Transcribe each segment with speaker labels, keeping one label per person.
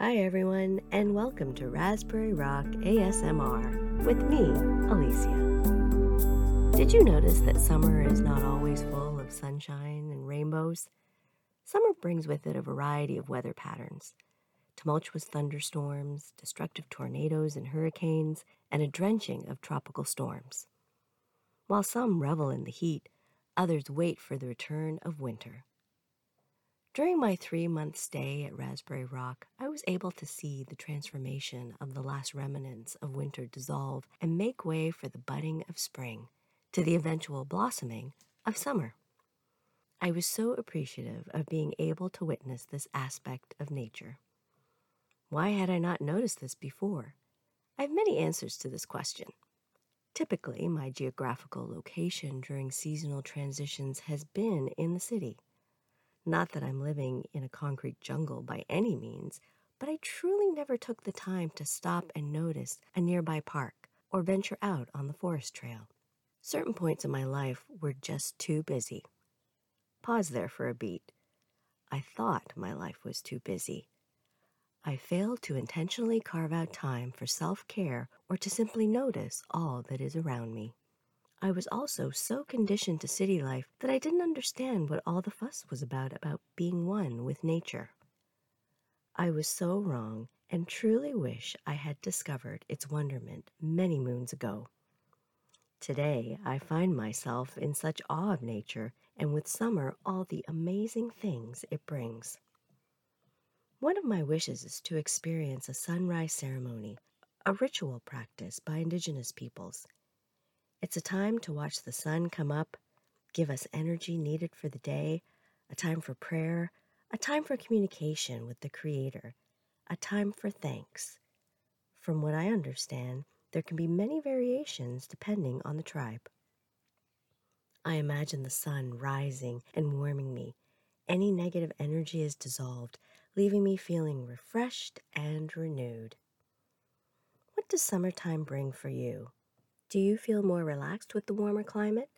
Speaker 1: Hi, everyone, and welcome to Raspberry Rock ASMR with me, Alicia. Did you notice that summer is not always full of sunshine and rainbows? Summer brings with it a variety of weather patterns tumultuous thunderstorms, destructive tornadoes and hurricanes, and a drenching of tropical storms. While some revel in the heat, others wait for the return of winter. During my three month stay at Raspberry Rock, I was able to see the transformation of the last remnants of winter dissolve and make way for the budding of spring, to the eventual blossoming of summer. I was so appreciative of being able to witness this aspect of nature. Why had I not noticed this before? I have many answers to this question. Typically, my geographical location during seasonal transitions has been in the city. Not that I'm living in a concrete jungle by any means, but I truly never took the time to stop and notice a nearby park or venture out on the forest trail. Certain points in my life were just too busy. Pause there for a beat. I thought my life was too busy. I failed to intentionally carve out time for self care or to simply notice all that is around me. I was also so conditioned to city life that I didn't understand what all the fuss was about about being one with nature. I was so wrong and truly wish I had discovered its wonderment many moons ago. Today, I find myself in such awe of nature and with summer all the amazing things it brings. One of my wishes is to experience a sunrise ceremony, a ritual practice by indigenous peoples it's a time to watch the sun come up, give us energy needed for the day, a time for prayer, a time for communication with the Creator, a time for thanks. From what I understand, there can be many variations depending on the tribe. I imagine the sun rising and warming me. Any negative energy is dissolved, leaving me feeling refreshed and renewed. What does summertime bring for you? Do you feel more relaxed with the warmer climate?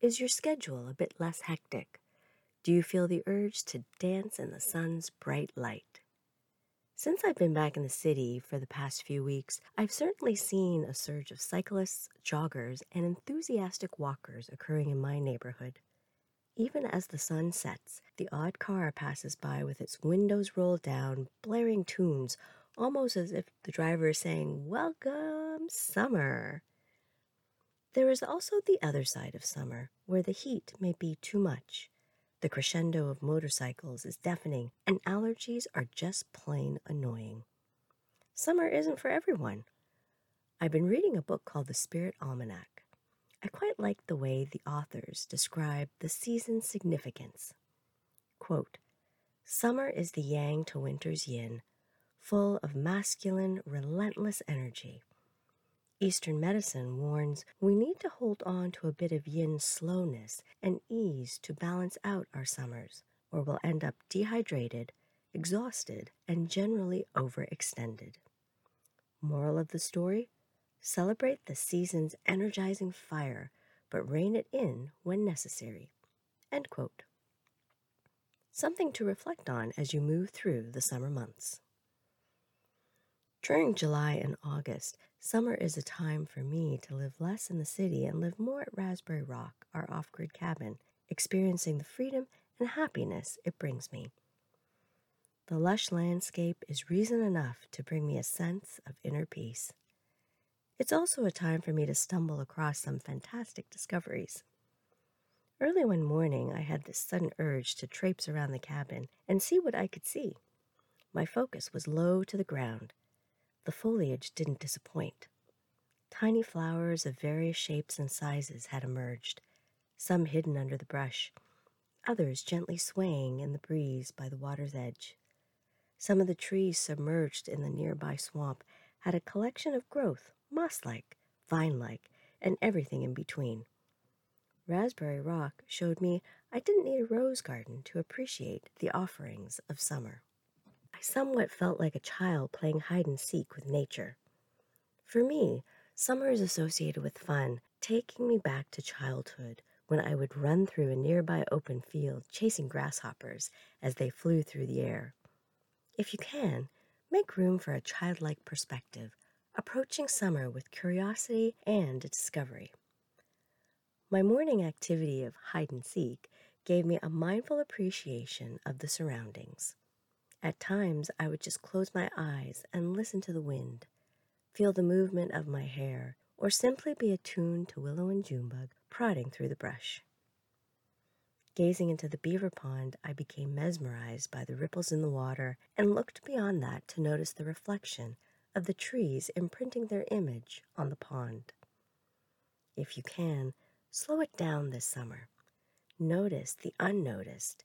Speaker 1: Is your schedule a bit less hectic? Do you feel the urge to dance in the sun's bright light? Since I've been back in the city for the past few weeks, I've certainly seen a surge of cyclists, joggers, and enthusiastic walkers occurring in my neighborhood. Even as the sun sets, the odd car passes by with its windows rolled down, blaring tunes, almost as if the driver is saying, Welcome, summer. There is also the other side of summer, where the heat may be too much. The crescendo of motorcycles is deafening, and allergies are just plain annoying. Summer isn't for everyone. I've been reading a book called The Spirit Almanac. I quite like the way the authors describe the season's significance. Quote, Summer is the yang to winter's yin, full of masculine, relentless energy. Eastern medicine warns we need to hold on to a bit of yin slowness and ease to balance out our summers, or we'll end up dehydrated, exhausted, and generally overextended. Moral of the story celebrate the season's energizing fire, but rein it in when necessary. Something to reflect on as you move through the summer months. During July and August, summer is a time for me to live less in the city and live more at Raspberry Rock, our off grid cabin, experiencing the freedom and happiness it brings me. The lush landscape is reason enough to bring me a sense of inner peace. It's also a time for me to stumble across some fantastic discoveries. Early one morning, I had this sudden urge to traipse around the cabin and see what I could see. My focus was low to the ground the foliage didn't disappoint. Tiny flowers of various shapes and sizes had emerged, some hidden under the brush, others gently swaying in the breeze by the water's edge. Some of the trees submerged in the nearby swamp had a collection of growth, moss like, vine like, and everything in between. Raspberry Rock showed me I didn't need a rose garden to appreciate the offerings of summer. I somewhat felt like a child playing hide and seek with nature. For me, summer is associated with fun, taking me back to childhood when I would run through a nearby open field chasing grasshoppers as they flew through the air. If you can, Make room for a childlike perspective, approaching summer with curiosity and discovery. My morning activity of hide and seek gave me a mindful appreciation of the surroundings. At times, I would just close my eyes and listen to the wind, feel the movement of my hair, or simply be attuned to willow and Junebug prodding through the brush. Gazing into the beaver pond, I became mesmerized by the ripples in the water and looked beyond that to notice the reflection of the trees imprinting their image on the pond. If you can, slow it down this summer. Notice the unnoticed.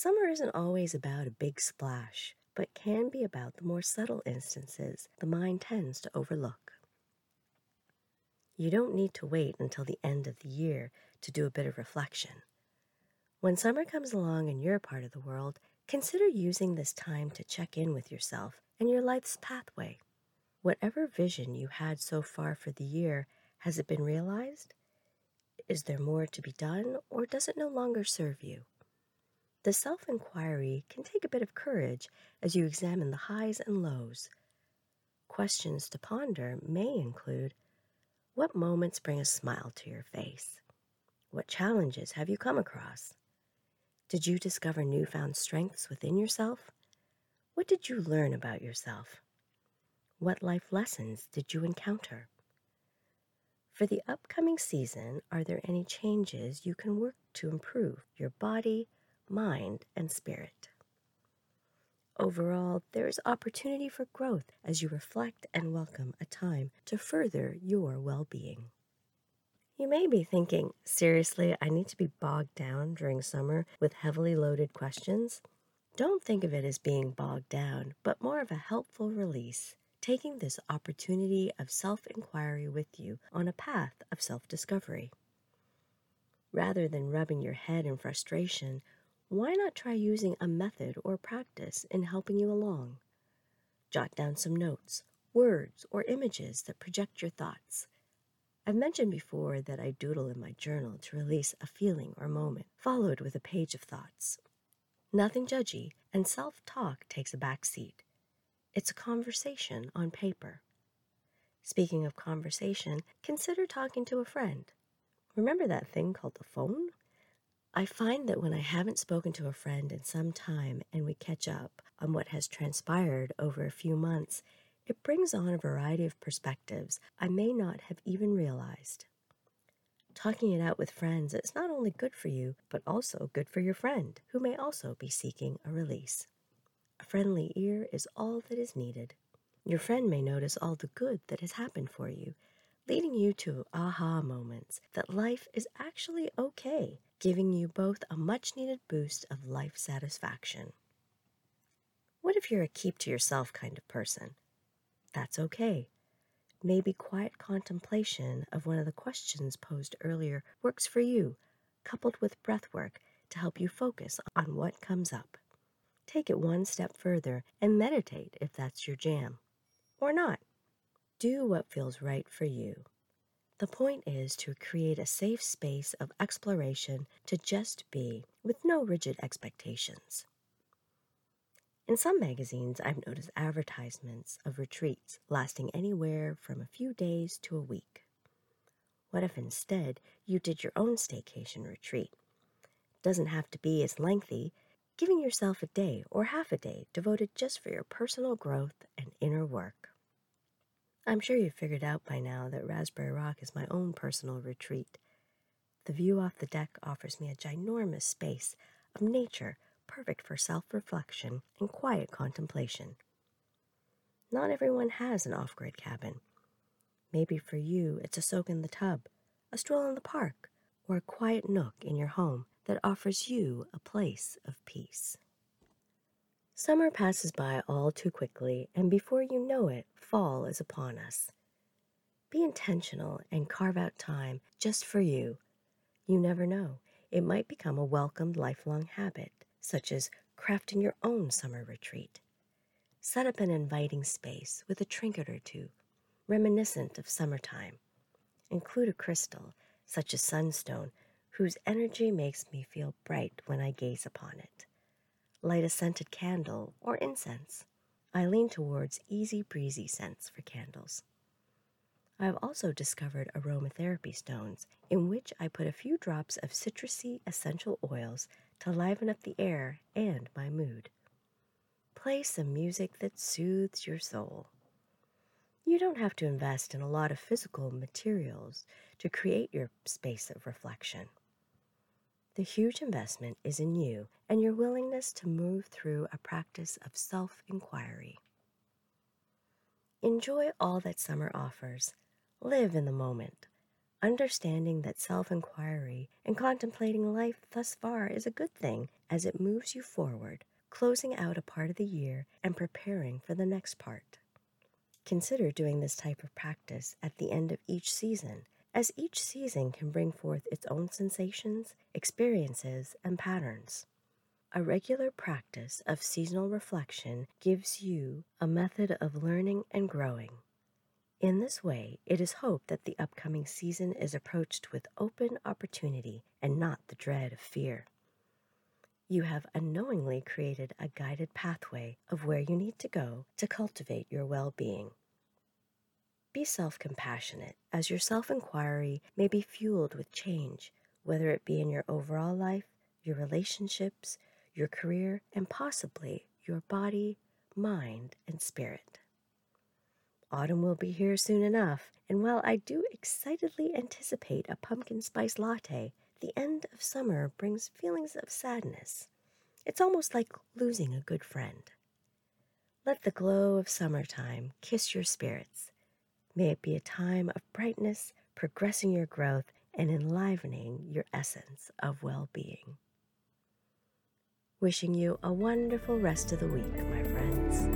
Speaker 1: Summer isn't always about a big splash, but can be about the more subtle instances the mind tends to overlook. You don't need to wait until the end of the year to do a bit of reflection. When summer comes along in your part of the world, consider using this time to check in with yourself and your life's pathway. Whatever vision you had so far for the year, has it been realized? Is there more to be done, or does it no longer serve you? The self inquiry can take a bit of courage as you examine the highs and lows. Questions to ponder may include what moments bring a smile to your face? What challenges have you come across? Did you discover newfound strengths within yourself? What did you learn about yourself? What life lessons did you encounter? For the upcoming season, are there any changes you can work to improve your body, mind, and spirit? Overall, there is opportunity for growth as you reflect and welcome a time to further your well being. You may be thinking, seriously, I need to be bogged down during summer with heavily loaded questions? Don't think of it as being bogged down, but more of a helpful release, taking this opportunity of self inquiry with you on a path of self discovery. Rather than rubbing your head in frustration why not try using a method or practice in helping you along? Jot down some notes, words, or images that project your thoughts. I've mentioned before that I doodle in my journal to release a feeling or moment, followed with a page of thoughts. Nothing judgy, and self talk takes a back seat. It's a conversation on paper. Speaking of conversation, consider talking to a friend. Remember that thing called the phone? I find that when I haven't spoken to a friend in some time and we catch up on what has transpired over a few months, it brings on a variety of perspectives I may not have even realized. Talking it out with friends is not only good for you, but also good for your friend, who may also be seeking a release. A friendly ear is all that is needed. Your friend may notice all the good that has happened for you, leading you to aha moments that life is actually okay giving you both a much needed boost of life satisfaction. What if you're a keep to yourself kind of person? That's okay. Maybe quiet contemplation of one of the questions posed earlier works for you, coupled with breath work to help you focus on what comes up. Take it one step further and meditate if that's your jam. Or not. Do what feels right for you. The point is to create a safe space of exploration to just be, with no rigid expectations. In some magazines, I've noticed advertisements of retreats lasting anywhere from a few days to a week. What if instead you did your own staycation retreat? Doesn't have to be as lengthy, giving yourself a day or half a day devoted just for your personal growth and inner work. I'm sure you've figured out by now that Raspberry Rock is my own personal retreat. The view off the deck offers me a ginormous space of nature perfect for self reflection and quiet contemplation. Not everyone has an off grid cabin. Maybe for you, it's a soak in the tub, a stroll in the park, or a quiet nook in your home that offers you a place of peace. Summer passes by all too quickly, and before you know it, fall is upon us. Be intentional and carve out time just for you. You never know, it might become a welcomed lifelong habit, such as crafting your own summer retreat. Set up an inviting space with a trinket or two, reminiscent of summertime. Include a crystal, such as sunstone, whose energy makes me feel bright when I gaze upon it light a scented candle or incense, I lean towards easy breezy scents for candles. I have also discovered aromatherapy stones in which I put a few drops of citrusy essential oils to liven up the air and my mood. Play some music that soothes your soul. You don't have to invest in a lot of physical materials to create your space of reflection. The huge investment is in you and your willingness to move through a practice of self inquiry. Enjoy all that summer offers Live in the moment, understanding that self inquiry and contemplating life thus far is a good thing as it moves you forward, closing out a part of the year and preparing for the next part. Consider doing this type of practice at the end of each season, as each season can bring forth its own sensations, experiences, and patterns. A regular practice of seasonal reflection gives you a method of learning and growing in this way, it is hoped that the upcoming season is approached with open opportunity and not the dread of fear. You have unknowingly created a guided pathway of where you need to go to cultivate your well being. Be self compassionate, as your self inquiry may be fueled with change, whether it be in your overall life, your relationships, your career, and possibly your body, mind, and spirit. Autumn will be here soon enough, and while I do excitedly anticipate a pumpkin spice latte, the end of summer brings feelings of sadness. It's almost like losing a good friend. Let the glow of summertime kiss your spirits. May it be a time of brightness, progressing your growth, and enlivening your essence of well being. Wishing you a wonderful rest of the week, my friends.